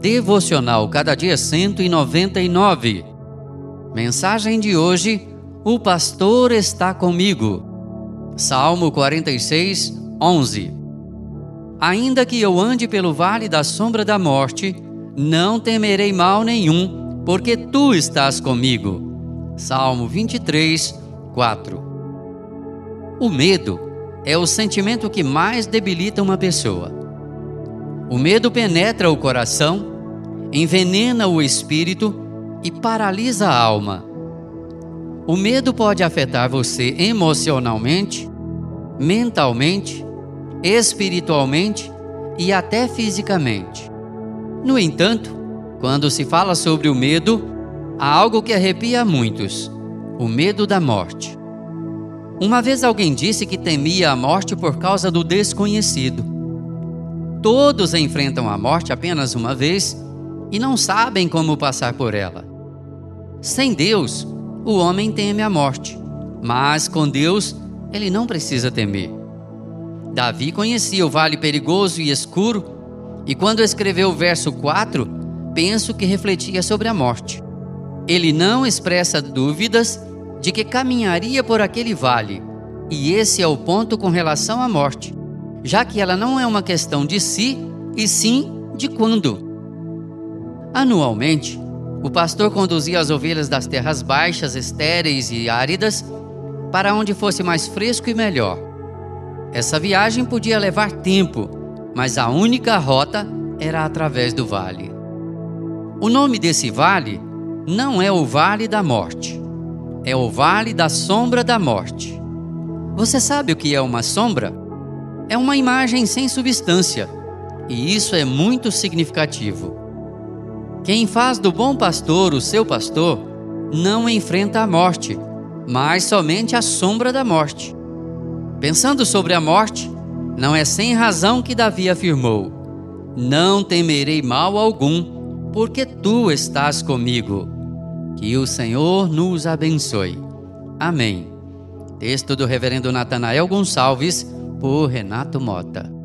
Devocional Cada Dia 199. Mensagem de hoje: O pastor está comigo. Salmo 46, 11. Ainda que eu ande pelo vale da sombra da morte, não temerei mal nenhum, porque tu estás comigo. Salmo 23, 4. O medo é o sentimento que mais debilita uma pessoa. O medo penetra o coração, envenena o espírito e paralisa a alma. O medo pode afetar você emocionalmente, mentalmente, espiritualmente e até fisicamente. No entanto, quando se fala sobre o medo, há algo que arrepia muitos: o medo da morte. Uma vez alguém disse que temia a morte por causa do desconhecido. Todos enfrentam a morte apenas uma vez e não sabem como passar por ela. Sem Deus, o homem teme a morte, mas com Deus, ele não precisa temer. Davi conhecia o vale perigoso e escuro, e quando escreveu o verso 4, penso que refletia sobre a morte. Ele não expressa dúvidas de que caminharia por aquele vale, e esse é o ponto com relação à morte já que ela não é uma questão de si, e sim de quando. Anualmente, o pastor conduzia as ovelhas das terras baixas, estéreis e áridas para onde fosse mais fresco e melhor. Essa viagem podia levar tempo, mas a única rota era através do vale. O nome desse vale não é o Vale da Morte, é o Vale da Sombra da Morte. Você sabe o que é uma sombra? É uma imagem sem substância, e isso é muito significativo. Quem faz do bom pastor o seu pastor não enfrenta a morte, mas somente a sombra da morte. Pensando sobre a morte, não é sem razão que Davi afirmou: Não temerei mal algum, porque tu estás comigo. Que o Senhor nos abençoe. Amém. Texto do Reverendo Natanael Gonçalves por Renato Mota.